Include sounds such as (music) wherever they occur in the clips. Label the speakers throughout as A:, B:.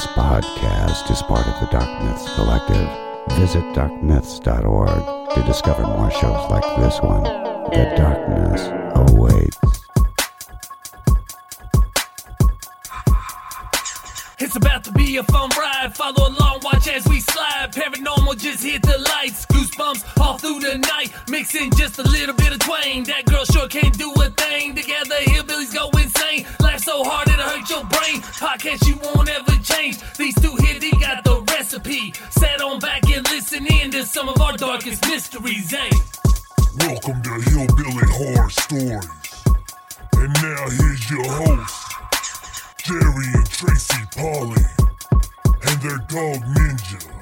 A: This podcast is part of the Dark Myths Collective. Visit darkmyths.org to discover more shows like this one. The darkness awaits.
B: It's about to be a fun ride. Follow along, watch as we slide. Paranormal just hit the lights. Goosebumps all through the night. Mixing just a little bit of twang. That girl sure can't do a thing. Together, hillbillies go insane. Laugh so hard it'll hurt your brain. Podcast you won't ever change. These two here, they got the recipe. Sit on back and listen in to some of our darkest mysteries, eh?
C: Welcome to Hillbilly Horror Stories. And now here's your host, Jerry and Tracy Polly, and their dog Ninja.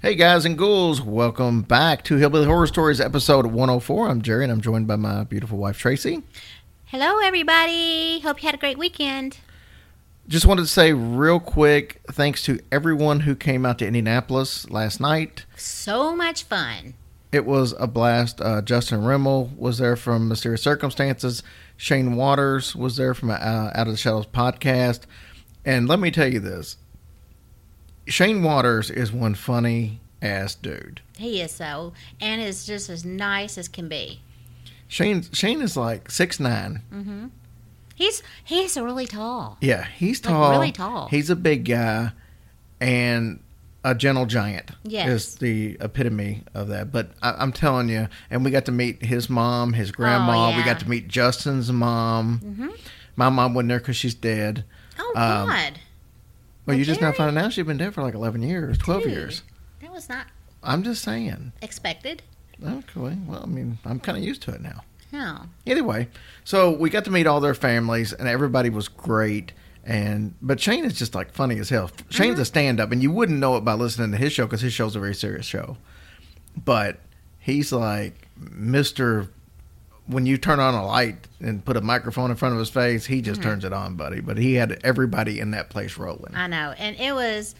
D: Hey guys and ghouls, welcome back to Hillbilly Horror Stories episode 104. I'm Jerry and I'm joined by my beautiful wife Tracy.
E: Hello, everybody. Hope you had a great weekend.
D: Just wanted to say real quick thanks to everyone who came out to Indianapolis last night.
E: So much fun.
D: It was a blast. Uh, Justin Rimmel was there from Mysterious Circumstances. Shane Waters was there from uh, Out of the Shadows podcast. And let me tell you this Shane Waters is one funny ass dude.
E: He is so, and is just as nice as can be.
D: Shane Shane is like six nine.
E: He's he's really tall.
D: Yeah, he's
E: Like,
D: tall.
E: really tall.
D: He's a big guy, and a gentle giant.
E: Yes.
D: is the epitome of that. But I, I'm telling you, and we got to meet his mom, his grandma. We
E: Oh, yeah.
D: got to meet Justin's mom. Mm-hmm. My mom wasn't there because she's dead.
E: Oh
D: Um,
E: God,
D: Well, you just now found out she's been dead for like 11 years, 12
E: Dude.
D: years.
E: that was not
D: I'm just saying.
E: expected.
D: Okay, well, I mean, I'm kind of used to it now.
E: No,
D: Either way, so we got to meet all their families, and everybody was great. And but Shane is just like funny as hell. Shane's uh-huh. a stand-up, and you wouldn't know it by listening to his show because his show's a very serious show. But he's like Mister. When you turn on a light and put a microphone in front of his face, he just turns it on, buddy. But he had everybody in that place rolling.
E: I know, and it was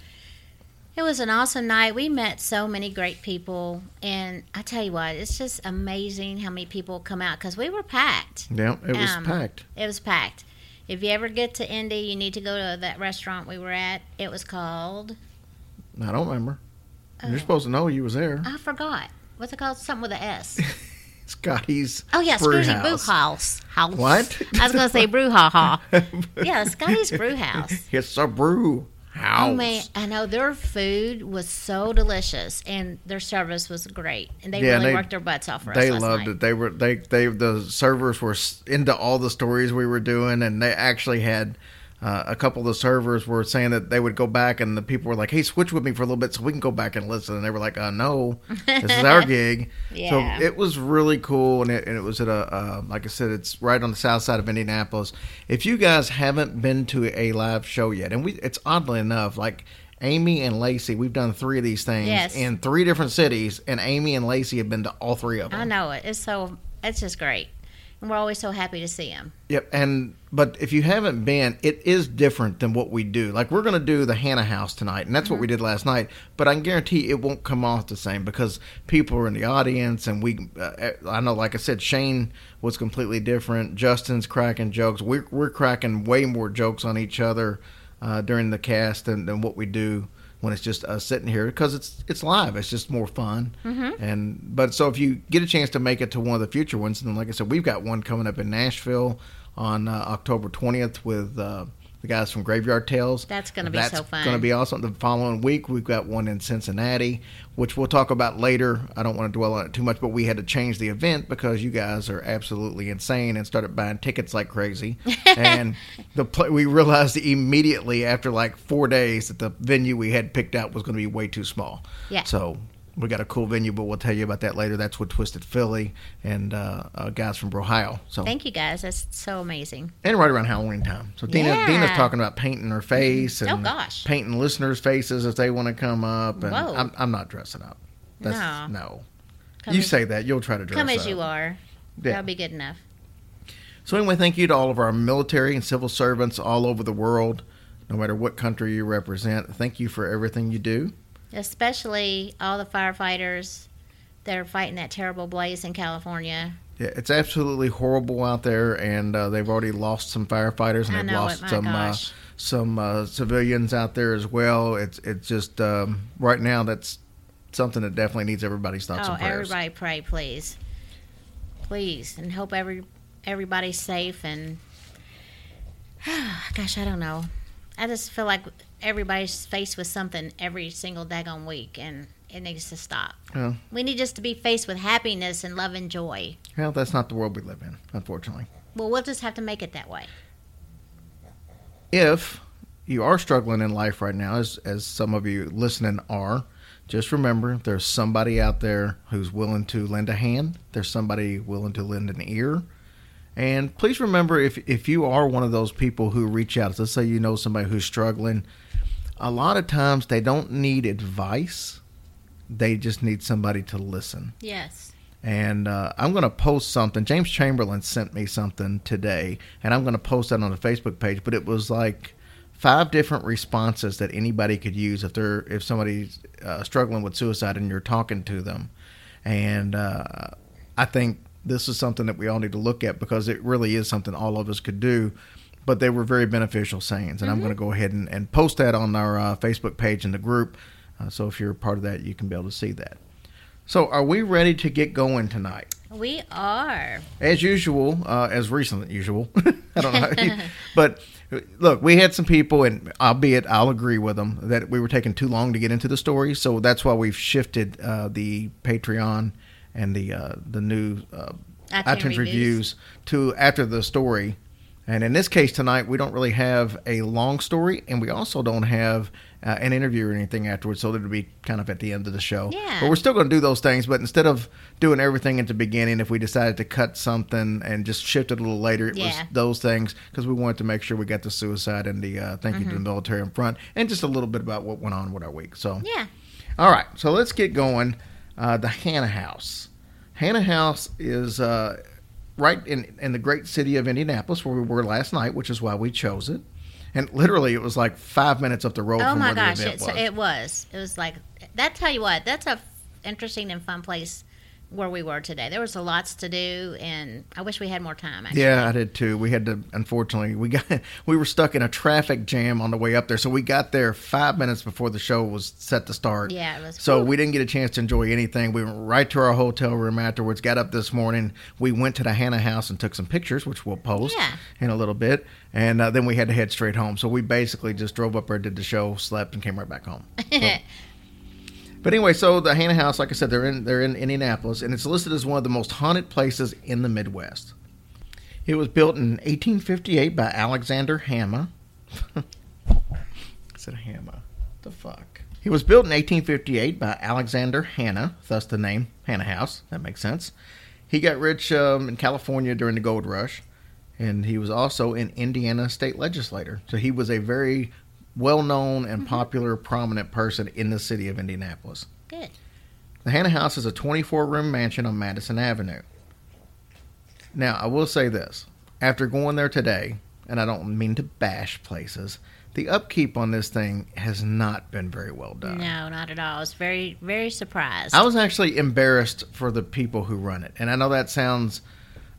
E: it was an awesome night. We met so many great people, and I tell you what, it's just amazing how many people come out because we were packed.
D: Yeah, it was
E: Um,
D: packed.
E: It was packed. If you ever get to Indy, you need to go to that restaurant we were at. It was called
D: I don't remember.
E: Oh.
D: You're supposed to know you was there.
E: I forgot. What's it called? Something with a S. (laughs)
D: Scotty's.
E: Oh yeah,
D: Brew
E: Scroogy Brew
D: House.
E: House.
D: What?
E: I was gonna say Brew Ha Ha. (laughs) Yeah, Scotty's Brew House.
D: It's a brew house.
E: Oh man, I know their food was so delicious and their service was great, and they
D: Yeah,
E: really
D: they-
E: worked their butts off for
D: they
E: us last
D: loved
E: night.
D: it. They were they they the servers were into all the stories we were doing, and they actually had uh, a couple of the servers were saying that they would go back, and the people were like, "Hey, switch with me for a little bit so we can go back and listen." And they were like, "Uh, no, this is our (laughs) gig."
E: Yeah.
D: So it was really cool, and it, and it was at a uh, like I said, it's right on the south side of Indianapolis. If you guys haven't been to a live show yet, and we, it's oddly enough, like. Amy and Lacey, we've done three of these things
E: Yes.
D: in three different cities, and Amy and Lacey have been to all three of them.
E: I know it. It's so it's just great, and we're always so happy to see them.
D: Yep, and but if you haven't been, it is different than what we do. Like we're going to do the Hannah House tonight, and that's what we did last night. But I can guarantee it won't come off the same because people are in the audience, and we. Uh, I know, like I said, Shane was completely different. Justin's cracking jokes. We're we're cracking way more jokes on each other uh, during the cast than, than what we do when it's just us sitting here because it's it's live. It's just more fun. Mm-hmm. And but so if you get a chance to make it to one of the future ones, then like I said, we've got one coming up in Nashville on uh, October twentieth with. Uh, the guys from Graveyard Tales.
E: That's gonna be so fun.
D: That's going to be awesome. The following week, we've got one in Cincinnati, which we'll talk about later. I don't want to dwell on it too much, but we had to change the event because you guys are absolutely insane and started buying tickets like crazy. (laughs) and the pl- we realized immediately after like four days that the venue we had picked out was going to be way too small.
E: Yeah.
D: So we got a cool venue, but we'll tell you about that later. That's with Twisted Philly and uh, uh, guys from Ohio. So
E: Thank you guys. That's so amazing.
D: and right around Halloween time. So Dina,
E: Yeah.
D: Dina's talking about painting her face and
E: Oh, gosh.
D: painting listeners' faces if they want to come up. And
E: Whoa.
D: I'm, I'm not dressing up. That's,
E: No.
D: no.
E: Come
D: you
E: as-
D: say that you'll try to dress up.
E: Come
D: up.
E: as you are.
D: Yeah.
E: That'll be good enough.
D: So anyway, thank you to all of our military and civil servants all over the world, no matter what country you represent. Thank you for everything you do.
E: Especially all the firefighters that are fighting that terrible blaze in California.
D: Yeah, it's absolutely horrible out there, and uh, they've already lost some firefighters, and
E: I
D: they've
E: know
D: lost
E: my
D: some uh, some uh, civilians out there as well. It's it's just um, right now that's something that definitely needs everybody's thoughts
E: Oh,
D: and prayers.
E: everybody pray, please, please, and hope every everybody's safe. And (sighs) gosh, I don't know. I just feel like everybody's faced with something every single daggone week, and it needs to stop. We need just to be faced with happiness and love and joy.
D: Well, that's not the world we live in, unfortunately.
E: Well, we'll just have to make it that way.
D: If you are struggling in life right now, as as some of you listening are, just remember there's somebody out there who's willing to lend a hand. There's somebody willing to lend an ear. And please remember if if you are one of those people who reach out, let's say you know somebody who's struggling, a lot of times they don't need advice. They just need somebody to listen.
E: Yes.
D: And uh, I'm going to post something. James Chamberlain sent me something today, and I'm going to post that on the Facebook page. But it was like five different responses that anybody could use if they're if somebody's uh, struggling with suicide and you're talking to them. And uh, I think this is something that we all need to look at because it really is something all of us could do. But they were very beneficial sayings, and I'm going to go ahead and, and post that on our uh, Facebook page in the group. Uh, so if you're part of that, you can be able to see that. So, are we ready to get going tonight?
E: We are.
D: As usual, uh, as recent usual. (laughs) I don't know, (laughs) but look, we had some people, and albeit I'll agree with them that we were taking too long to get into the story, so that's why we've shifted uh, the Patreon and the uh, the new uh,
E: iTunes
D: iTunes
E: reviews.
D: reviews to after the story. And in this case tonight, we don't really have a long story, and we also don't have uh, an interview or anything afterwards, so it'll be kind of at the end of the show.
E: Yeah.
D: But we're still going to do those things, but instead of doing everything at the beginning, if we decided to cut something and just shift it a little later, it was
E: Yeah.
D: those things because we wanted to make sure we got the suicide and the uh, thank you to the military in front, and just a little bit about what went on with our week. So
E: Yeah.
D: all right, so let's get going. Uh, the Hannah House. Hannah House is uh, right in, in the great city of Indianapolis, where we were last night, which is why we chose it. And literally, it was like five minutes up the road
E: Oh
D: from
E: my
D: where
E: gosh, it,
D: was.
E: so it was. It was like that. Tell you what, that's a f- interesting and fun place where we were today. There was a lots to do, and I wish we had more time. Actually.
D: yeah, I did too. We had to, unfortunately, we got (laughs) we were stuck in a traffic jam on the way up there, so we got there five minutes before the show was set to start.
E: Yeah, it was-
D: So
E: whew.
D: we didn't get a chance to enjoy anything. We went right to our hotel room afterwards. Got up this morning. We went to the Hannah house and took some pictures, which we'll post
E: Yeah.
D: in a little bit. And uh, then we had to head straight home. So we basically just drove up there, did the show, slept, and came right back home. (laughs) So- but anyway, so the Hannah House, like I said, they're in they're in Indianapolis, and it's listed as one of the most haunted places in the Midwest. It was built in 1858 by Alexander Hammer. I said Hammer. The fuck. It was built in 1858 by Alexander Hannah, thus the name Hannah House. That makes sense. He got rich um, in California during the gold rush, and he was also an Indiana state legislator. So he was a very well known and mm-hmm. popular, prominent person in the city of Indianapolis.
E: Good.
D: The Hannah House is a 24 room mansion on Madison Avenue. Now, I will say this after going there today, and I don't mean to bash places, the upkeep on this thing has not been very well done.
E: No, not at all. I was very, very surprised.
D: I was actually embarrassed for the people who run it. And I know that sounds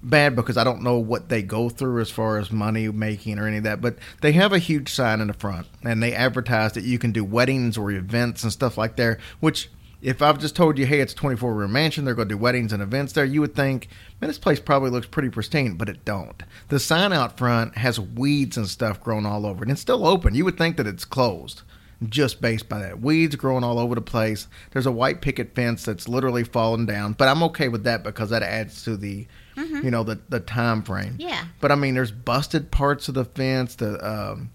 D: bad because I don't know what they go through as far as money making or any of that, but they have a huge sign in the front and they advertise that you can do weddings or events and stuff like there, which if I've just told you, hey, it's a 24 room mansion, they're going to do weddings and events there, you would think, man, this place probably looks pretty pristine, but it don't. The sign out front has weeds and stuff grown all over it. And it's still open. You would think that it's closed just based by that. Weeds growing all over the place. There's a white picket fence that's literally fallen down, but I'm okay with that because that adds to the, you know, the the time frame.
E: Yeah.
D: But I mean, there's busted parts of the fence. The um,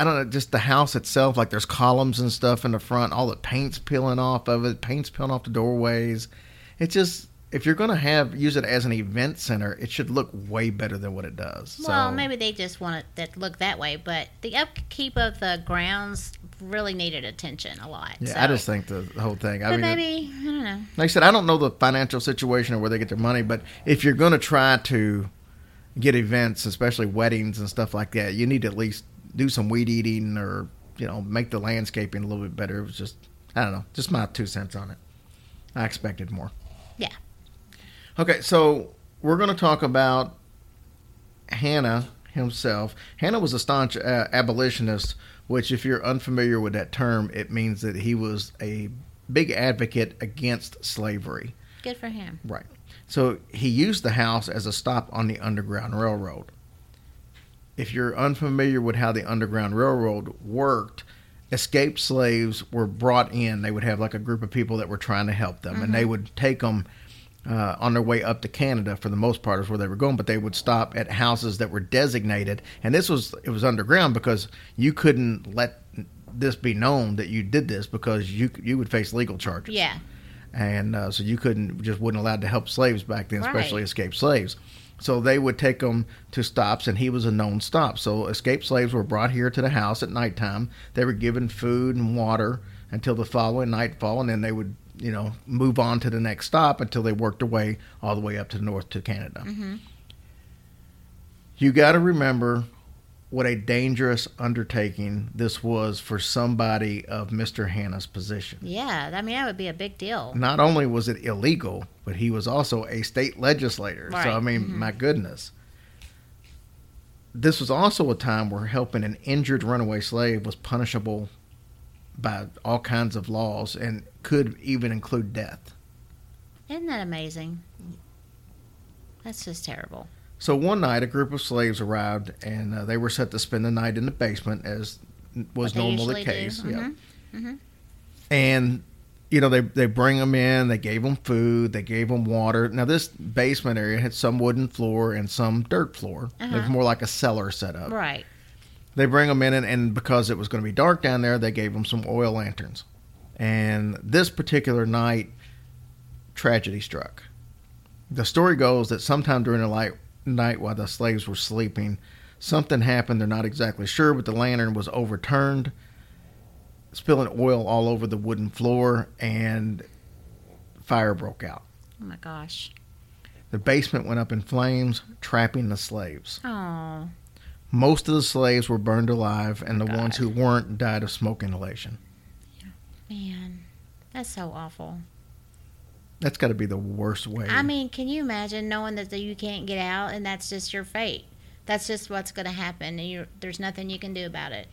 D: I don't know, just the house itself. Like there's columns and stuff in the front. All the paint's peeling off of it. Paint's peeling off the doorways. It's just if you're gonna have use it as an event center, it should look way better than what it does.
E: well,
D: so,
E: maybe they just want it to look that way, but the upkeep of the grounds really needed attention a lot.
D: Yeah,
E: so.
D: I just think the whole thing. I
E: But
D: mean, it-
E: maybe I don't know.
D: like I said, I don't know the financial situation or where they get their money, but if you're going to try to get events, especially weddings and stuff like that, you need to at least do some weed eating or you know make the landscaping a little bit better. It was just I don't know, just my two cents on it. I expected more.
E: Yeah.
D: Okay, so we're going to talk about Hannah himself. Hannah was a staunch uh, abolitionist, which, if you're unfamiliar with that term, it means that he was a big advocate against slavery.
E: Good for him.
D: Right. So he used the house as a stop on the Underground Railroad. If you're unfamiliar with how the Underground Railroad worked, escaped slaves were brought in. They would have like a group of people that were trying to help them, and they mm-hmm. would take them uh, on their way up to Canada for the most part is where they were going. But they would stop at houses that were designated, and this was it was underground because you couldn't let this be known that you did this because you you would face legal charges
E: Yeah.
D: and uh, so you couldn't just wasn't allowed to help slaves back then, especially escaped slaves. So they would take them to stops, and he was a known stop. So escaped slaves were brought here to the house at nighttime. They were given food and water until the following nightfall, and then they would, you know, move on to the next stop until they worked their way all the way up to the north to Canada. Mm-hmm. You got to remember what a dangerous undertaking this was for somebody of Mr. Hannah's position
E: Yeah. I mean, that would be a big deal.
D: not only was it illegal, but he was also a state legislator. Right. So, I mean, mm-hmm. my goodness. This was also a time where helping an injured runaway slave was punishable by all kinds of laws and could even include death.
E: Isn't that amazing? That's just terrible.
D: So, one night, a group of slaves arrived and uh, they were set to spend the night in the basement, as was
E: What they
D: normal the case. Yeah.
E: Mhm.
D: and you know they they bring them in they gave them food they gave them water now this basement area had some wooden floor and some dirt floor it was
E: Uh-huh.
D: more like a cellar setup
E: Right.
D: They bring them in and, and because it was going to be dark down there they gave them some oil lanterns and this particular night tragedy struck the story goes that sometime during the light, night while the slaves were sleeping something happened they're not exactly sure but the lantern was overturned spilling oil all over the wooden floor and fire broke out
E: Oh my gosh.
D: the basement went up in flames trapping the slaves
E: Oh.
D: Most of the slaves were burned alive and the
E: God.
D: ones who weren't died of smoke inhalation
E: Man, that's so awful.
D: that's got to be the worst way
E: I mean, can you imagine knowing that you can't get out and that's just your fate? That's just what's going to happen, and there's nothing you can do about it.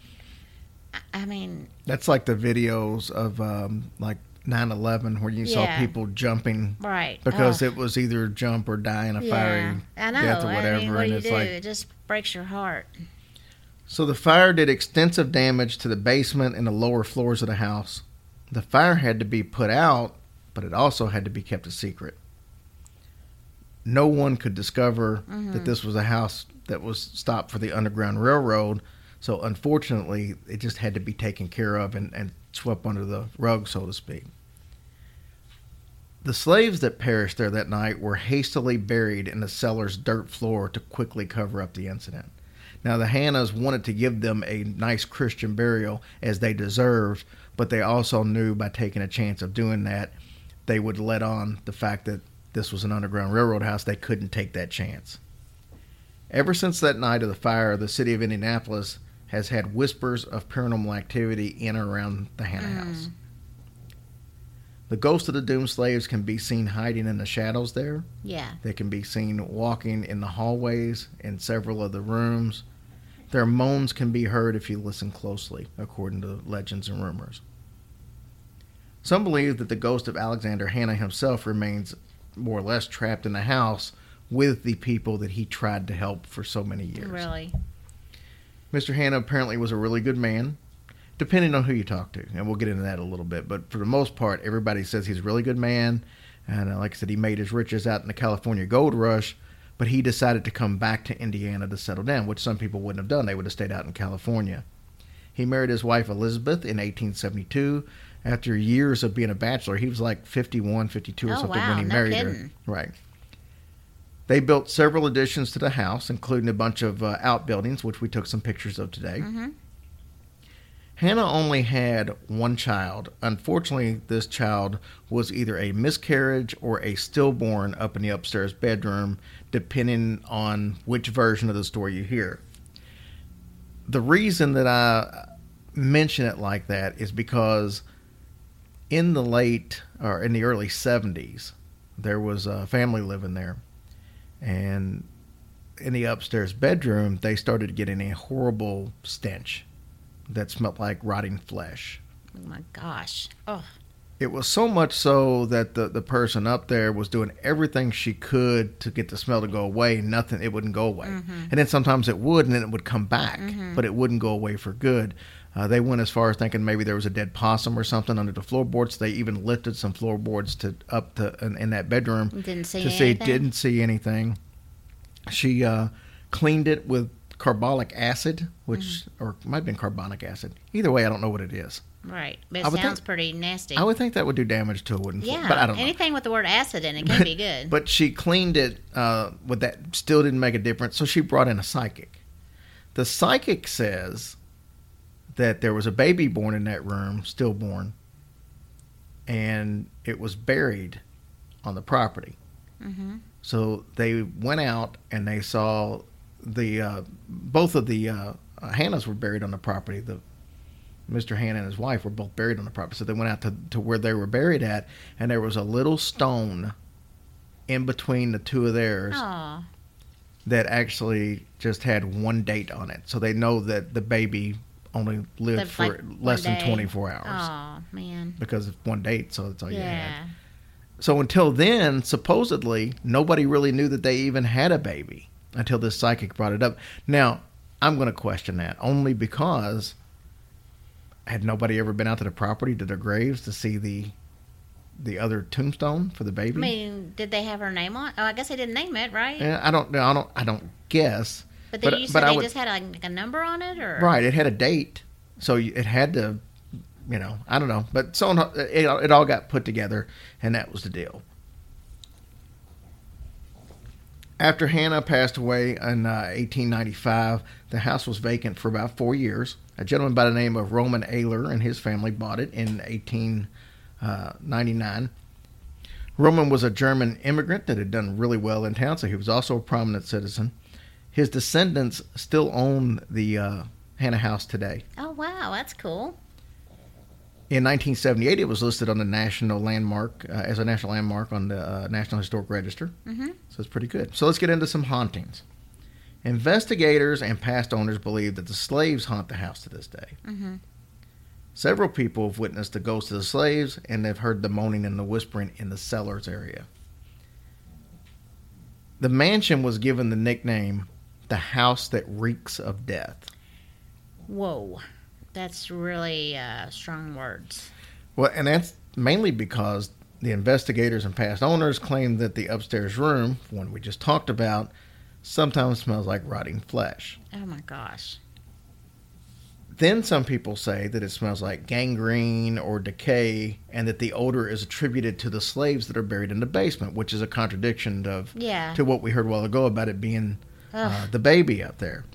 E: I- I mean,
D: That's like the videos of um, like 9/11 where you saw people jumping
E: right?
D: because
E: Ugh.
D: it was either jump or die in a fiery
E: yeah, I know.
D: death or
E: I
D: whatever,
E: mean, what
D: and it's
E: do?
D: like
E: it just breaks your heart.
D: so the fire did extensive damage to the basement and the lower floors of the house. The fire had to be put out, but it also had to be kept a secret. No one could discover
E: Mm-hmm.
D: that this was a house that was stopped for the Underground Railroad. So unfortunately, it just had to be taken care of and, and swept under the rug, so to speak. The slaves that perished there that night were hastily buried in the cellar's dirt floor to quickly cover up the incident. Now, the Hannahs wanted to give them a nice Christian burial as they deserved, but they also knew by taking a chance of doing that, they would let on the fact that this was an Underground Railroad house. They couldn't take that chance. Ever since that night of the fire, the city of Indianapolis has had whispers of paranormal activity in or around the Hannah mm. house. The ghosts of the doomed slaves can be seen hiding in the shadows there.
E: Yeah.
D: They can be seen walking in the hallways in several of the rooms. Their moans can be heard if you listen closely, according to legends and rumors. Some believe that the ghost of Alexander Hannah himself remains more or less trapped in the house with the people that he tried to help for so many years.
E: Really.
D: Mr. Hannah apparently was a really good man, depending on who you talk to, and we'll get into that a little bit. But for the most part, everybody says he's a really good man, and uh, like I said, he made his riches out in the California gold rush. But he decided to come back to Indiana to settle down, which some people wouldn't have done. They would have stayed out in California. He married his wife Elizabeth in 1872. After years of being a bachelor, he was like 51, 52 or
E: Oh,
D: something
E: wow,
D: when he
E: no
D: married her. Right. They built several additions to the house, including a bunch of uh, outbuildings, which we took some pictures of today.
E: Mhm.
D: Hannah only had one child. Unfortunately, this child was either a miscarriage or a stillborn up in the upstairs bedroom, depending on which version of the story you hear. The reason that I mention it like that is because in the late or in the early 70s, there was a family living there. And in the upstairs bedroom, they started getting a horrible stench that smelled like rotting flesh.
E: Oh my gosh. Oh,
D: It was so much so that the, the person up there was doing everything she could to get the smell to go away. Nothing, it wouldn't go away. Mm-hmm. And then sometimes it would, and then it would come back, mm-hmm. but it wouldn't go away for good. Uh, they went as far as thinking maybe there was a dead possum or something under the floorboards. They even lifted some floorboards to up to in, in that bedroom
E: didn't see
D: to see.
E: anything?
D: Didn't see anything. She uh, cleaned it with carbolic acid, which
E: Mm-hmm.
D: or might have been carbonic acid. Either way, I don't know what it is.
E: right. But it sounds
D: think-
E: pretty nasty.
D: I would think that would do damage to a wooden floor,
E: yeah.
D: but I don't know.
E: Anything with the word acid in it can be good.
D: But she cleaned it uh, with that, still didn't make a difference. So she brought in a psychic. The psychic says that there was a baby born in that room, stillborn, and it was buried on the property.
E: hmm
D: So they went out and they saw the uh, both of the uh, uh, Hannahs were buried on the property. The Mr. Hannah and his wife were both buried on the property. So they went out to, to where they were buried at, and there was a little stone in between the two of theirs
E: Oh,
D: that actually just had one date on it. So they know that the baby only lived
E: Lived
D: for
E: like
D: less
E: one
D: than
E: day.
D: 24 hours
E: oh man.
D: because of one date. So that's all you had.
E: Yeah.
D: So until then, supposedly nobody really knew that they even had a baby until this psychic brought it up. Now, I'm going to question that only because had nobody ever been out to the property to their graves to see the the other tombstone for the baby?
E: I mean, did they have her name on? Oh, I guess they didn't name it, right?
D: Yeah, I don't know. I don't. I don't guess.
E: But then
D: But-
E: you said
D: I
E: they
D: would-
E: just had like a number on it, or
D: Right. It had a date, so it had to. You know, I don't know, but so it, it all got put together, and that was the deal. After Hannah passed away in uh, 1895, the house was vacant for about four years. A gentleman by the name of Roman Elder and his family bought it in 1899. Roman was a German immigrant that had done really well in town, so he was also a prominent citizen. His descendants still own the uh, Hannah House today.
E: Oh wow, that's cool.
D: In 1978, it was listed on the national landmark uh, as a national landmark on the uh, National Historic Register.
E: Mhm.
D: So it's pretty good. So let's get into some hauntings. Investigators and past owners believe that the slaves haunt the house to this day.
E: hmm
D: Several people have witnessed the ghosts of the slaves and they've heard the moaning and the whispering in the cellars area. The mansion was given the nickname the house that reeks of death.
E: Whoa, that's really uh, strong words.
D: Well, and that's mainly because the investigators and past owners claim that the upstairs room, one we just talked about, sometimes smells like rotting flesh.
E: Oh my gosh.
D: Then some people say that it smells like gangrene or decay, and that the odor is attributed to the slaves that are buried in the basement, which is a contradiction of
E: Yeah.
D: to what we heard a while ago about it being uh, the baby up there.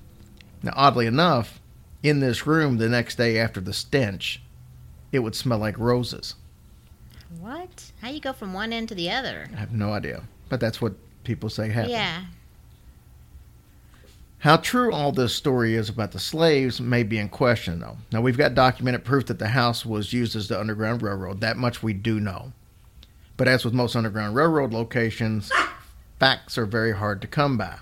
D: Now, oddly enough, in this room the next day after the stench, it would smell like roses.
E: What? How you go from one end to the other?
D: I have no idea, but that's what people say happened.
E: Yeah.
D: How true all this story is about the slaves may be in question, though. Now, we've got documented proof that the house was used as the Underground Railroad. That much we do know. But as with most Underground Railroad locations, facts are very hard to come by.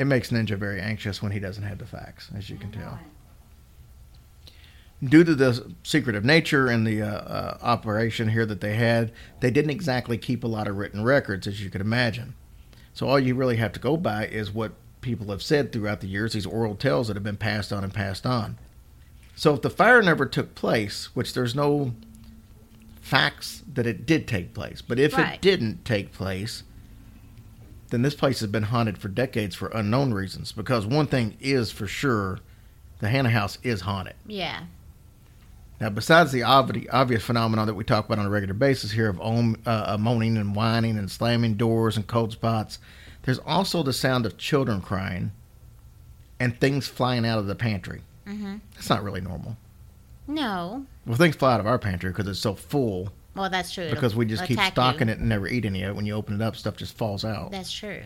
D: It makes Ninja very anxious when he doesn't have the facts, as you can tell. Due to the secretive nature and the uh, uh, operation here that they had, they didn't exactly keep a lot of written records, as you could imagine. So all you really have to go by is what people have said throughout the years, these oral tales that have been passed on and passed on. So if the fire never took place, which there's no facts that it did take place, but if
E: Right.
D: it didn't take place, then this place has been haunted for decades for unknown reasons. Because one thing is for sure, the Hannah House is haunted.
E: Yeah.
D: Now, besides the obvious phenomenon that we talk about on a regular basis here of om- uh, uh, moaning and whining and slamming doors and cold spots, there's also the sound of children crying and things flying out of the pantry.
E: hmm
D: That's not really normal.
E: No.
D: Well, things fly out of our pantry because it's so full
E: Well, that's true. It'll
D: because we just keep
E: attack
D: stocking
E: you.
D: it and never eat any of it. When you open it up, stuff just falls out.
E: That's true.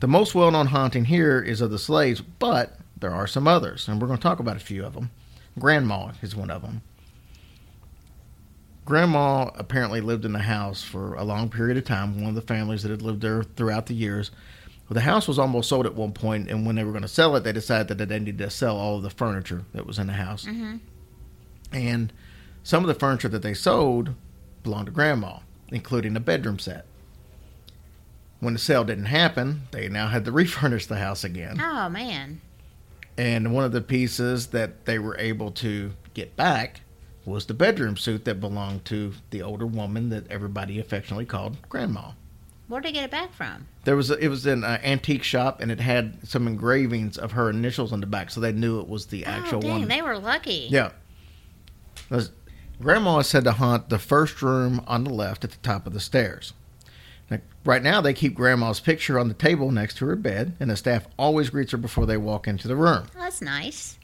D: The most well known haunting here is of the slaves, but there are some others, and we're going to talk about a few of them. Grandma is one of them. Grandma apparently lived in the house for a long period of time. One of the families that had lived there throughout the years. Well, the house was almost sold at one point, and when they were going to sell it, they decided that they needed to sell all of the furniture that was in the house. Mm-hmm. And some of the furniture that they sold belonged to Grandma, including a bedroom set. When the sale didn't happen, they now had to (laughs) refurnish the house again.
E: Oh man.
D: And one of the pieces that they were able to get back was the bedroom suit that belonged to the older woman that everybody affectionately called Grandma.
E: Where'd they get it back from?
D: There was a, it was in an uh, antique shop and it had some engravings of her initials on the back, so they knew it was the actual
E: oh dang,
D: one.
E: they were lucky.
D: Yeah. Grandma is said to haunt the first room on the left at the top of the stairs. Now, right now, they keep Grandma's picture on the table next to her bed, and the staff always greets her before they walk into the room.
E: Oh, that's nice.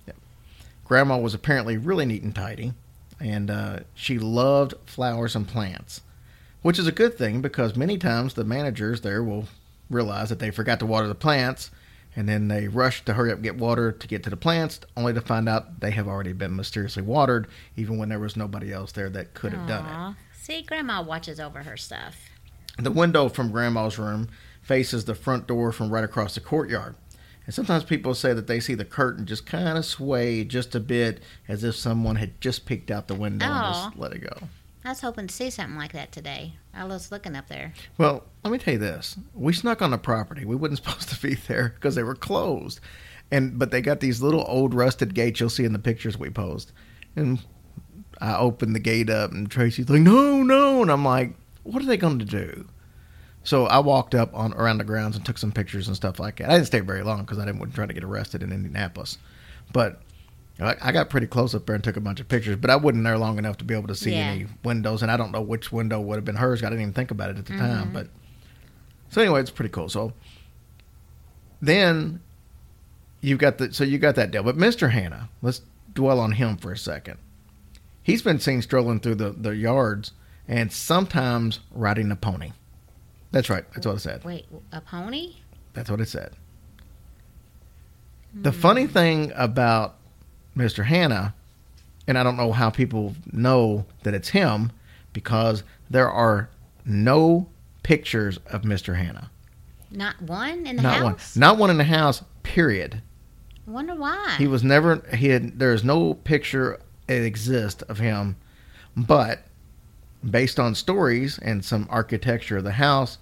D: Grandma was apparently really neat and tidy, and uh, she loved flowers and plants, which is a good thing because many times the managers there will realize that they forgot to water the plants, and then they rush to hurry up and get water to get to the plants, only to find out they have already been mysteriously watered, even when there was nobody else there that could have done it.
E: See, Grandma watches over her stuff.
D: The window from Grandma's room faces the front door from right across the courtyard. And sometimes people say that they see the curtain just kind of sway just a bit as if someone had just peeked out the window and just let it go.
E: I was hoping to see something like that today. I was looking up there.
D: Well, let me tell you this. We snuck on the property. We wasn't (laughs) supposed to be there because they were closed. And but they got these little old rusted gates you'll see in the pictures we post. And I opened the gate up and Tracy's like, "No, no." And I'm like, "What are they going to do?" So I walked up on around the grounds and took some pictures and stuff like that. I didn't stay very long because I didn't want to try to get arrested in Indianapolis. But I, I got pretty close up there and took a bunch of pictures. But I wasn't there long enough to be able to see
E: Yeah.
D: any windows, and I don't know which window would have been hers. I didn't even think about it at the time. Mm-hmm. But so anyway, it's pretty cool. So then you've got the so you got that deal. But Mr. Hannah, let's dwell on him for a second. He's been seen strolling through the, the yards and sometimes riding a pony. That's right. That's what it said.
E: Wait, a pony?
D: That's what it said. The hmm. funny thing about Mr. Hannah, and I don't know how people know that it's him, because there are no pictures of Mr. Hannah.
E: Not one in the
D: Not one.
E: house?
D: Not one in the house, period.
E: Wonder why.
D: He was never he had there's no picture that exists of him, but based on stories and some architecture of the house,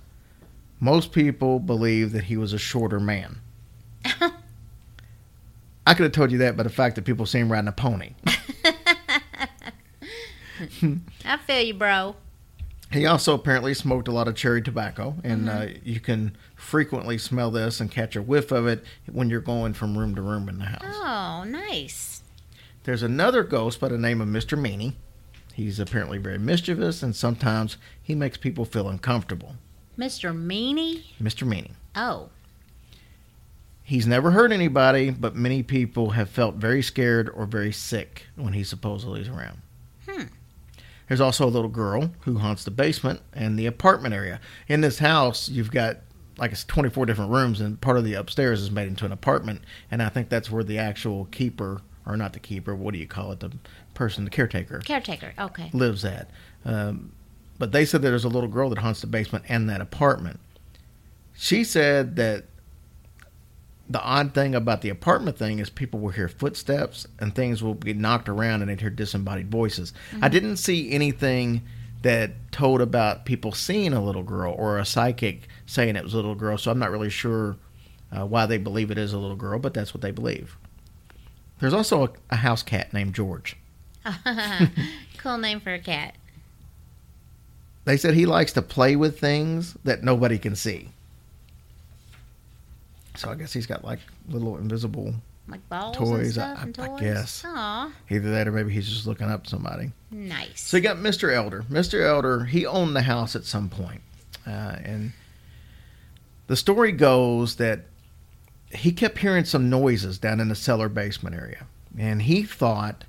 D: most people believe that he was a shorter man. (laughs) I could have told you that by the fact that people see him riding a pony. (laughs)
E: I feel you, bro.
D: He also apparently smoked a lot of cherry tobacco, and uh, you can frequently smell this and catch a whiff of it when you're going from room to room in the house.
E: Oh, nice.
D: There's another ghost by the name of Mr. Meany. He's apparently very mischievous, and sometimes he makes people feel uncomfortable.
E: Mr. Meanie?
D: Mr. Meany.
E: Oh,
D: He's never hurt anybody, but many people have felt very scared or very sick when he supposedly is around.
E: Hmm.
D: There's also a little girl who haunts the basement and the apartment area. In this house, you've got like it's 24 different rooms, and part of the upstairs is made into an apartment. And I think that's where the actual keeper, or not the keeper, what do you call it? The person, the caretaker,
E: caretaker. Okay.
D: lives at. Um, but they said that there's a little girl that haunts the basement and that apartment. She said that the odd thing about the apartment thing is people will hear footsteps and things will be knocked around and they'd hear disembodied voices. I didn't see anything that told about people seeing a little girl or a psychic saying it was a little girl, so I'm not really sure uh, why they believe it is a little girl, but that's what they believe. There's also a, a house cat named George. (laughs)
E: cool name for a cat.
D: They said he likes to play with things that nobody can see. So I guess he's got like little invisible,
E: Like balls
D: Toys,
E: and stuff
D: I-
E: and
D: I guess.
E: Aw,
D: either that or maybe he's just looking up somebody.
E: nice.
D: So you got Mr. Elder. Mr. Elder, he owned the house at some point. Uh, and the story goes that he kept hearing some noises down in the cellar basement area. And he thought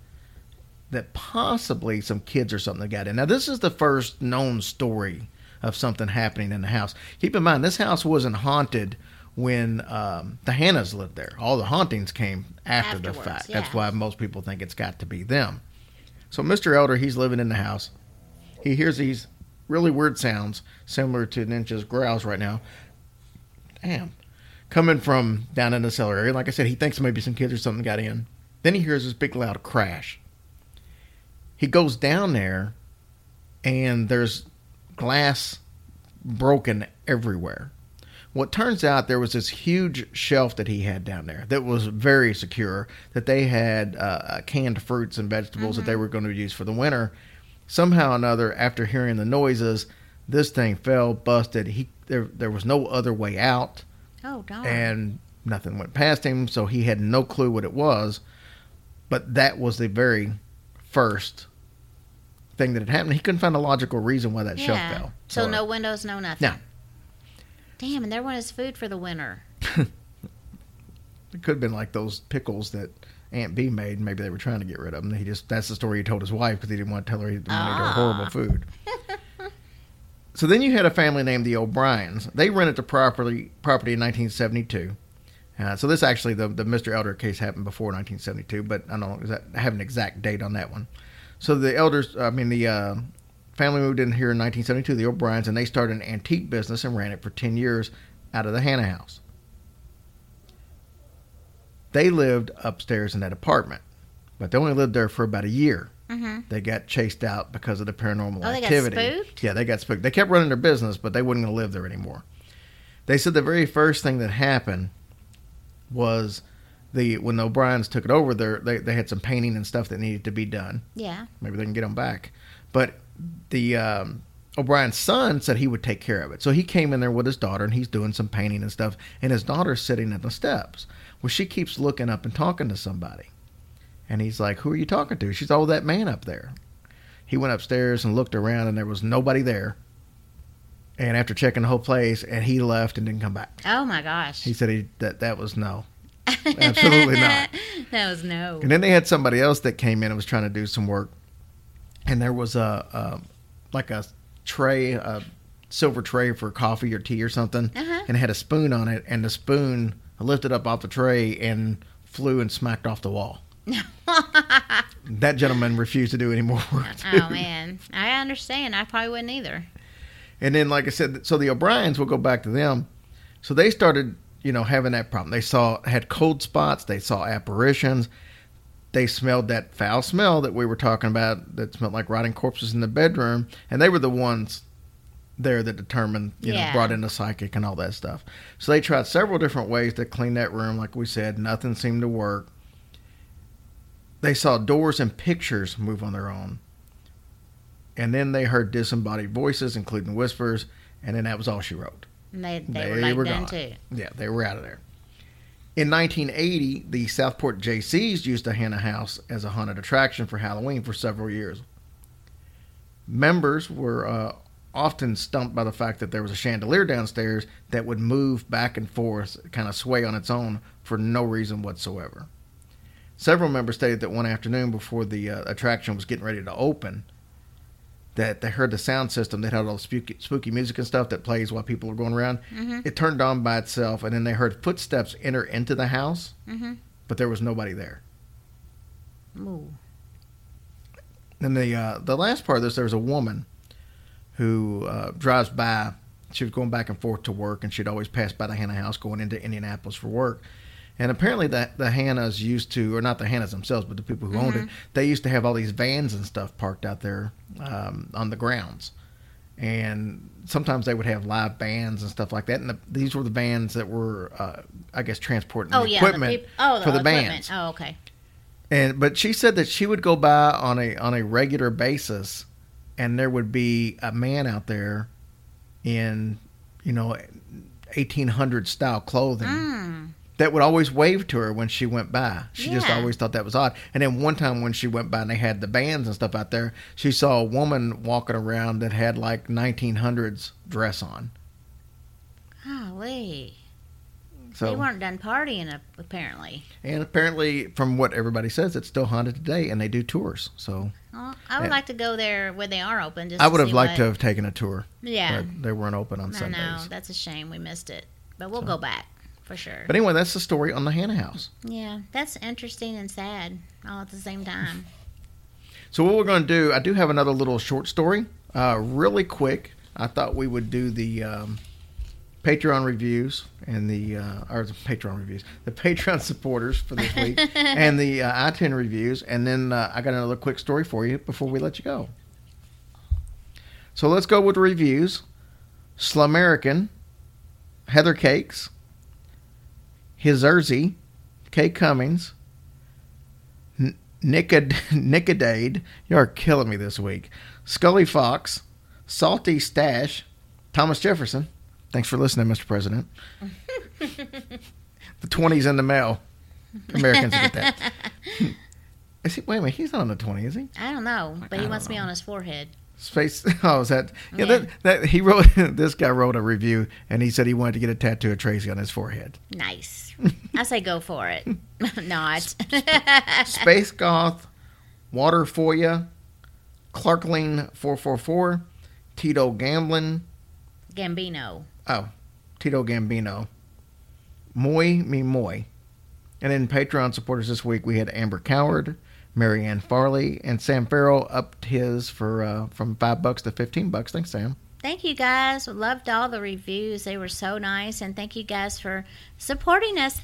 D: that possibly some kids or something got in. Now, this is the first known story of something happening in the house. Keep in mind, this house wasn't haunted when um, the Hannahs lived there. All the hauntings came after the
E: Afterwards,
D: fact. That's why most people think it's got to be them. So Mr. Elder, he's living in the house, he hears these really weird sounds similar to Ninja's growls right now. Damn. Coming from down in the cellar area. Like I said, he thinks maybe some kids or something got in. Then he hears this big loud crash. He goes down there and there's glass broken everywhere. Well, it turns out there was this huge shelf that he had down there that was very secure. That they had uh, canned fruits and vegetables that they were going to use for the winter. Somehow or another, after hearing the noises, this thing fell, busted. He there there was no other way out,
E: Oh darn.
D: and nothing went past him, so he had no clue what it was. But that was the very first thing that had happened. He couldn't find a logical reason why that shelf
E: yeah.
D: fell.
E: So no windows, no nothing.
D: No.
E: Damn, and there went his food for the winter.
D: It could have been like those pickles that Aunt Bee made. Maybe they were trying to get rid of them. He just that's the story he told his wife because he didn't want to tell her he eat her horrible food. (laughs) so then you had a family named the O'Briens. They rented the property property in 1972. Uh, so this actually the the Mr. Elder case happened before 1972, but I don't exact, I have an exact date on that one. So the elders, I mean the uh, family moved in here in 1972, the O'Briens, and they started an antique business and ran it for 10 years out of the Hannah house they lived upstairs in that apartment, but they only lived there for about a year.
E: Mm-hmm.
D: They got chased out because of the paranormal
E: Oh, they got
D: activity.
E: spooked?
D: Yeah, they got spooked. They kept running their business, but they wouldn't going to live there anymore. They said the very first thing that happened was the when the O'Briens took it over. There, they they had some painting and stuff that needed to be done.
E: Yeah.
D: Maybe they can get them back. But the um, O'Brien's son said he would take care of it. So he came in there with his daughter and he's doing some painting and stuff. And his daughter's sitting at the steps. Well, she keeps looking up and talking to somebody. And he's like, Who are you talking to? She's, Oh, that man up there. He went upstairs and looked around and there was nobody there. And after checking the whole place, and he left and didn't come back.
E: Oh my gosh.
D: He said he, that that was no. (laughs) Absolutely not.
E: that was no.
D: And then they had somebody else that came in and was trying to do some work, and there was a, a like a tray, a silver tray for coffee or tea or something,
E: Uh-huh.
D: and it had a spoon on it, and the spoon lifted up off the tray and flew and smacked off the wall. (laughs) that gentleman refused to do any more work.
E: oh man, (laughs) I understand. I probably wouldn't either.
D: And then, like I said, so the O'Briens, we'll go back to them. So they started, you know, having that problem. They saw had cold spots. They saw apparitions. They smelled that foul smell that we were talking about that smelled like rotting corpses in the bedroom, and they were the ones there that determined, you know, brought in the psychic and all that stuff. So they tried several different ways to clean that room. Like we said, nothing seemed to work. They saw doors and pictures move on their own. And then they heard disembodied voices, including whispers, and then that was all she wrote.
E: And they they,
D: They
E: were like
D: were gone.
E: too.
D: Yeah, they were out of there. In 1980, the Southport Jaycees used the Hannah House as a haunted attraction for Halloween for several years. Members were uh, often stumped by the fact that there was a chandelier downstairs that would move back and forth, kind of sway on its own for no reason whatsoever. Several members stated that one afternoon before the uh, attraction was getting ready to open, that they heard the sound system that had all the spooky, spooky music and stuff that plays while people are going around. It turned on by itself, and then they heard footsteps enter into the house,
E: Mhm.
D: but there was nobody there.
E: Ooh.
D: And the uh, the last part of this, there was a woman who uh, drives by. She was going back and forth to work, and she'd always pass by the Hannah house going into Indianapolis for work. And apparently, the the Hannahs used to, or not the Hannahs themselves, but the people who owned it, they used to have all these vans and stuff parked out there um, on the grounds. And sometimes they would have live bands and stuff like that. And the, these were the vans that were, uh, I guess, transporting
E: Oh
D: the
E: yeah.
D: equipment
E: the peop- oh, the
D: for the
E: equipment.
D: bands.
E: Oh okay.
D: And but she said that she would go by on a on a regular basis, and there would be a man out there in you know 1800 style clothing
E: Mm.
D: That would always wave to her when she went by. She just always thought that was odd. And then one time when she went by and they had the bands and stuff out there, she saw a woman walking around that had like 1900s dress on.
E: Golly.
D: So
E: they weren't done partying apparently.
D: and apparently from what everybody says, it's still haunted today, and they do tours. So
E: Well, I would
D: Yeah.
E: like to go there when they are open. Just
D: I
E: to
D: would have liked
E: what-
D: to have taken a tour.
E: Yeah.
D: but they weren't open on
E: I
D: Sundays.
E: know that's a shame we missed it, but we'll go back for sure.
D: But anyway, that's the story on the Hannah House.
E: yeah, that's interesting and sad all at the same time. (laughs)
D: So what we're going to do, I do have another little short story Uh, really quick, I thought we would do the um, Patreon reviews and the uh, or the Patreon reviews, the Patreon supporters for this week, (laughs) and the uh, iTunes reviews, and then uh, I got another quick story for you before we let you go. So let's go with the reviews. Slamerican, Heather Cakes, Hizerzi, Kay Cummings, N- Nicod- (laughs) Nicodade, you are killing me this week. Scully Fox, Salty Stash, Thomas Jefferson. Thanks for listening, Mr. President. (laughs) the 20s in the mail. Americans get that. (laughs) Is he, wait a minute, he's not on the 20, is he?
E: I don't know, but he
D: don't
E: wants me on his forehead.
D: Space. (laughs) Oh, is that? Yeah,
E: Yeah.
D: That, that he wrote. (laughs) This guy wrote a review, and he said he wanted to get a tattoo of Tracy on his forehead.
E: Nice. (laughs) I say go for it. Not.
D: Space Goth, Water for ya, Clarkling four four four, Tito Gamblin.
E: Gambino.
D: Oh, Tito Gambino, Moy me Moy, and then Patreon supporters this week we had Amber Coward, Marianne Farley, and Sam Farrell upped his for uh, from five bucks to fifteen bucks. Thanks, Sam.
E: Thank you guys. Loved all the reviews. They were so nice. And thank you guys for supporting us.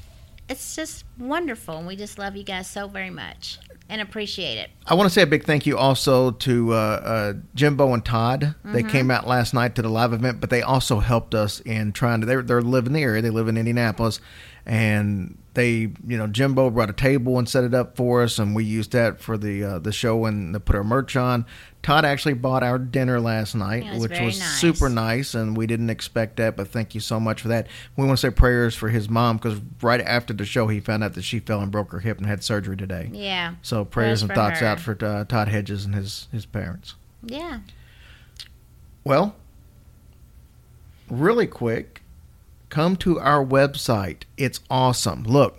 E: It's just wonderful. And we just love you guys so very much and appreciate it.
D: I want to say a big thank you also to uh, uh, Jimbo and Todd. They came out last night to the live event, but they also helped us in trying to. They're, they're live in the area. They live in Indianapolis, and they, you know, Jimbo brought a table and set it up for us, and we used that for the uh, the show and to put our merch on. Todd actually bought our dinner last night,
E: was
D: which was
E: nice.
D: super nice, and we didn't expect that. But thank you so much for that. We want to say prayers for his mom because right after the show, he found out that she fell and broke her hip and had surgery today.
E: Yeah.
D: So prayers,
E: Prayers
D: and thoughts
E: her.
D: out for uh, Todd Hedges and his his parents.
E: Yeah.
D: Well, really quick, come to our website. It's awesome. Look,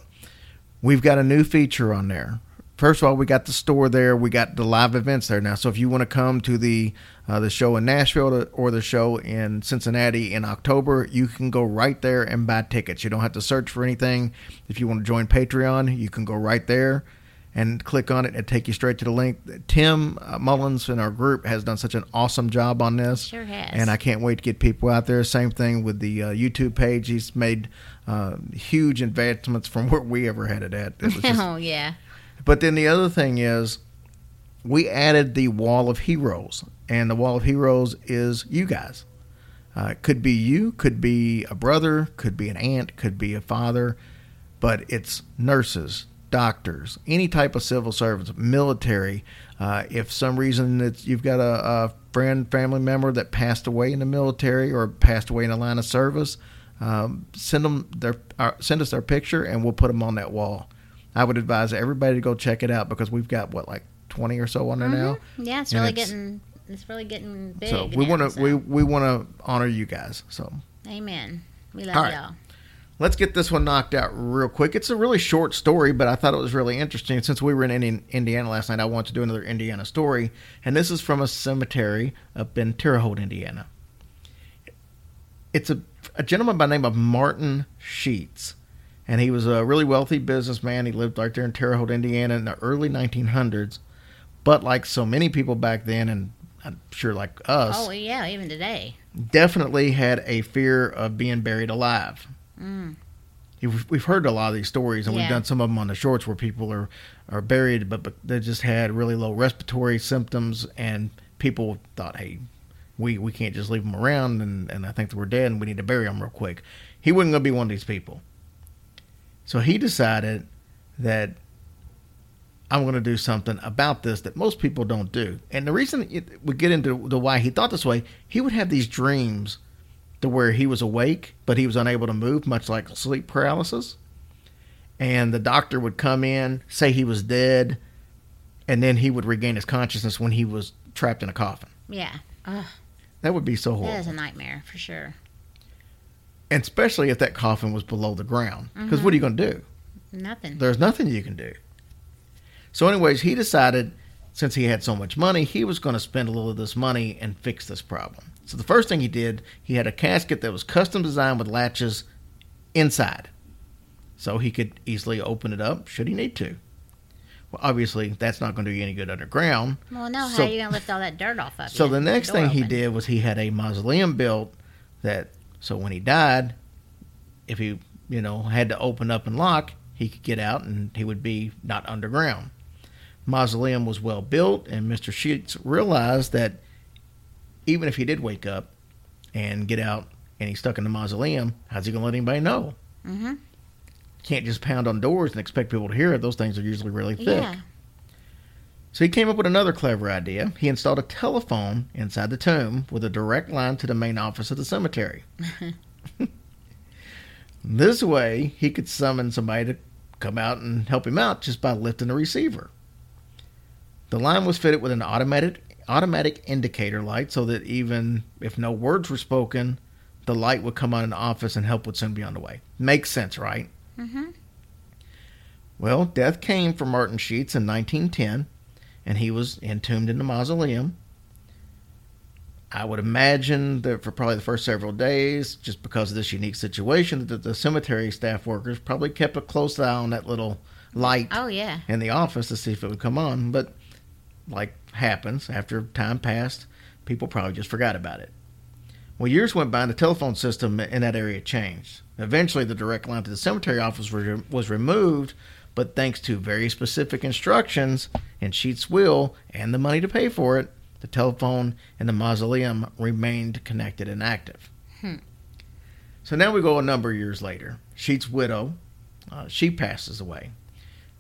D: we've got a new feature on there. First of all, we got the store there. We got the live events there now. So if you want to come to the uh, the show in Nashville or the show in Cincinnati in October, you can go right there and buy tickets. You don't have to search for anything. If you want to join Patreon, you can go right there and click on it and take you straight to the link. Tim uh, Mullins in our group has done such an awesome job on this.
E: Sure has.
D: And I can't wait to get people out there. Same thing with the uh, YouTube page. He's made uh, huge advancements from (laughs) where we ever had it at. It just- (laughs)
E: oh, yeah.
D: but then the other thing is, we added the Wall of Heroes, and the Wall of Heroes is you guys. Uh, it could be you, could be a brother, could be an aunt, could be a father, but it's nurses, doctors, any type of civil servants, military. Uh, if some reason it's you've got a, a friend, family member that passed away in the military or passed away in a line of service, um, send them their uh, send us their picture, and we'll put them on that wall. I would advise everybody to go check it out because we've got what like twenty or so on there now.
E: Yeah, it's really
D: it's-
E: getting it's really getting big.
D: So we want to
E: so.
D: we we want to honor you guys. So
E: Amen. We love
D: All right.
E: y'all.
D: Let's get this one knocked out real quick. It's a really short story, but I thought it was really interesting. Since we were in Indiana last night, I want to do another Indiana story, and this is from a cemetery up in Terre Haute, Indiana. It's a, a gentleman by the name of Martin Sheets, and he was a really wealthy businessman. He lived right there in Terre Haute, Indiana, in the early 1900s. But like so many people back then, and I'm sure like us,
E: Oh yeah, even today.
D: definitely had a fear of being buried alive. You've- We've heard a lot of these stories, and we've done some of them on the shorts where people are, are buried, but, but they just had really low respiratory symptoms, and people thought, hey, we, we can't just leave them around, and, and I think that we're dead, and we need to bury them real quick. He wasn't going to be one of these people. So he decided that I'm going to do something about this that most people don't do. And the reason it, we get into the why he thought this way, he would have these dreams to where he was awake, but he was unable to move, much like sleep paralysis. And the doctor would come in, say he was dead, and then he would regain his consciousness when he was trapped in a coffin.
E: Yeah. Ugh,
D: That would be so horrible.
E: is a nightmare for sure.
D: And especially if that coffin was below the ground. Because what are you mm-hmm. going to do?
E: Nothing.
D: There's nothing you can do. So, anyways, he decided since he had so much money, he was going to spend a little of this money and fix this problem. So, the first thing he did, he had a casket that was custom designed with latches inside. So he could easily open it up should he need to. Well, obviously, that's not going to do you any good underground.
E: Well, no,
D: So-
E: how are you going to lift all that dirt off of
D: it?
E: So
D: the next
E: door
D: thing he did was he had a mausoleum built that so when he died, if he you know had to open up and lock, he could get out and he would be not underground. Mausoleum was well built, and Mr. Sheets realized that even if he did wake up and get out and he's stuck in the mausoleum, how's he going to let anybody know?
E: Mhm.
D: Can't just pound on doors and expect people to hear it. Those things are usually really thick.
E: Yeah.
D: So he came up with another clever idea. He installed a telephone inside the tomb with a direct line to the main office of the cemetery. (laughs) this way, he could summon somebody to come out and help him out just by lifting the receiver. The line was fitted with an automatic automatic indicator light so that even if no words were spoken, the light would come on in the office and help would soon be on the way. Makes sense, right?
E: Mm-hmm.
D: Well, death came for Martin Sheets in 1910, and he was entombed in the mausoleum. I would imagine that for probably the first several days, just because of this unique situation, that the cemetery staff workers probably kept a close eye on that little light
E: Oh, yeah.
D: in the office to see if it would come on. But like happens, after time passed, people probably just forgot about it. Well, years went by and the telephone system in that area changed. Eventually, the direct line to the cemetery office was, was removed, but thanks to very specific instructions in Sheets' will and the money to pay for it, the telephone in the mausoleum remained connected and active. So now we go a number of years later. Sheets' widow, uh, she passes away.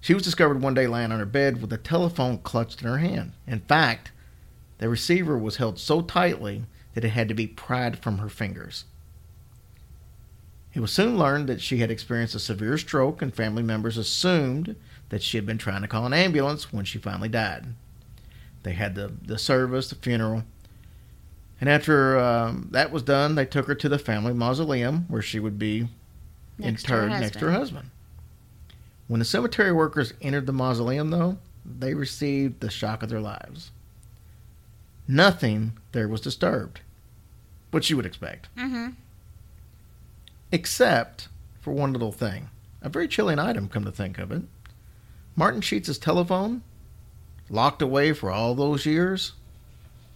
D: She was discovered one day lying on her bed with a telephone clutched in her hand. In fact, the receiver was held so tightly that it had to be pried from her fingers. It was soon learned that she had experienced a severe stroke, and family members assumed that she had been trying to call an ambulance when she finally died. They had the, the service, the funeral, and after um, that was done, they took her to the family mausoleum where she would be
E: Next to
D: interred next to her husband. When the cemetery workers entered the mausoleum, though, they received the shock of their lives. Nothing there was disturbed, which you would expect,
E: Mm-hmm.
D: except for one little thing. A very chilling item, come to think of it. Martin Sheets' telephone, locked away for all those years,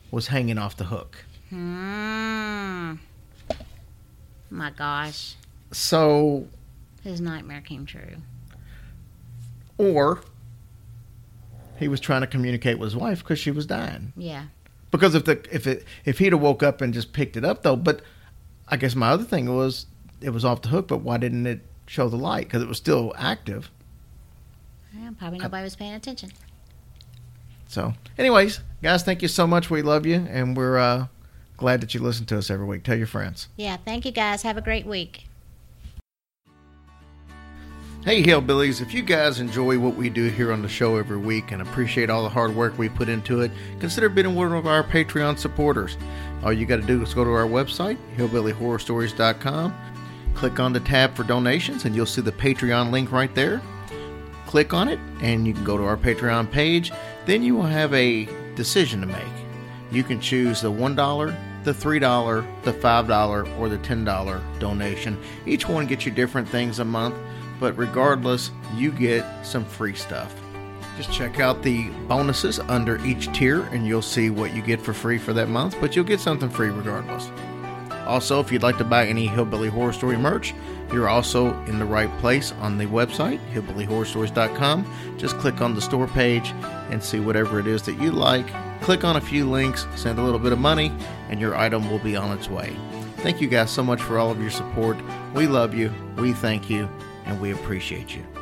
D: was hanging off the hook.
E: Mm. My gosh.
D: So,
E: His nightmare came true.
D: Or he was trying to communicate with his wife because she was dying.
E: Yeah.
D: Because if the if it if he'd have woke up and just picked it up though, but I guess my other thing was it was off the hook, but why didn't it show the light? Because it was still active.
E: yeah. Probably nobody was paying attention.
D: So, anyways, guys, thank you so much. We love you, and we're uh, glad that you listen to us every week. Tell your friends.
E: Yeah. Thank you guys. Have a great week.
D: Hey, Hillbillies, if you guys enjoy what we do here on the show every week and appreciate all the hard work we put into it, consider being one of our Patreon supporters. All you got to do is go to our website, hillbillyhorrorstories.com, click on the tab for donations, and you'll see the Patreon link right there. Click on it, and you can go to our Patreon page. Then you will have a decision to make. You can choose the $1, the $3, the $5, or the $10 donation. Each one gets you different things a month, but regardless, you get some free stuff. Just check out the bonuses under each tier and you'll see what you get for free for that month, but you'll get something free regardless. Also, if you'd like to buy any Hillbilly Horror Story merch, you're also in the right place on the website, hillbillyhorrorstories.com. Just click on the store page and see whatever it is that you like. Click on a few links, send a little bit of money, and your item will be on its way. Thank you guys so much for all of your support. We love you, we thank you, and we appreciate you.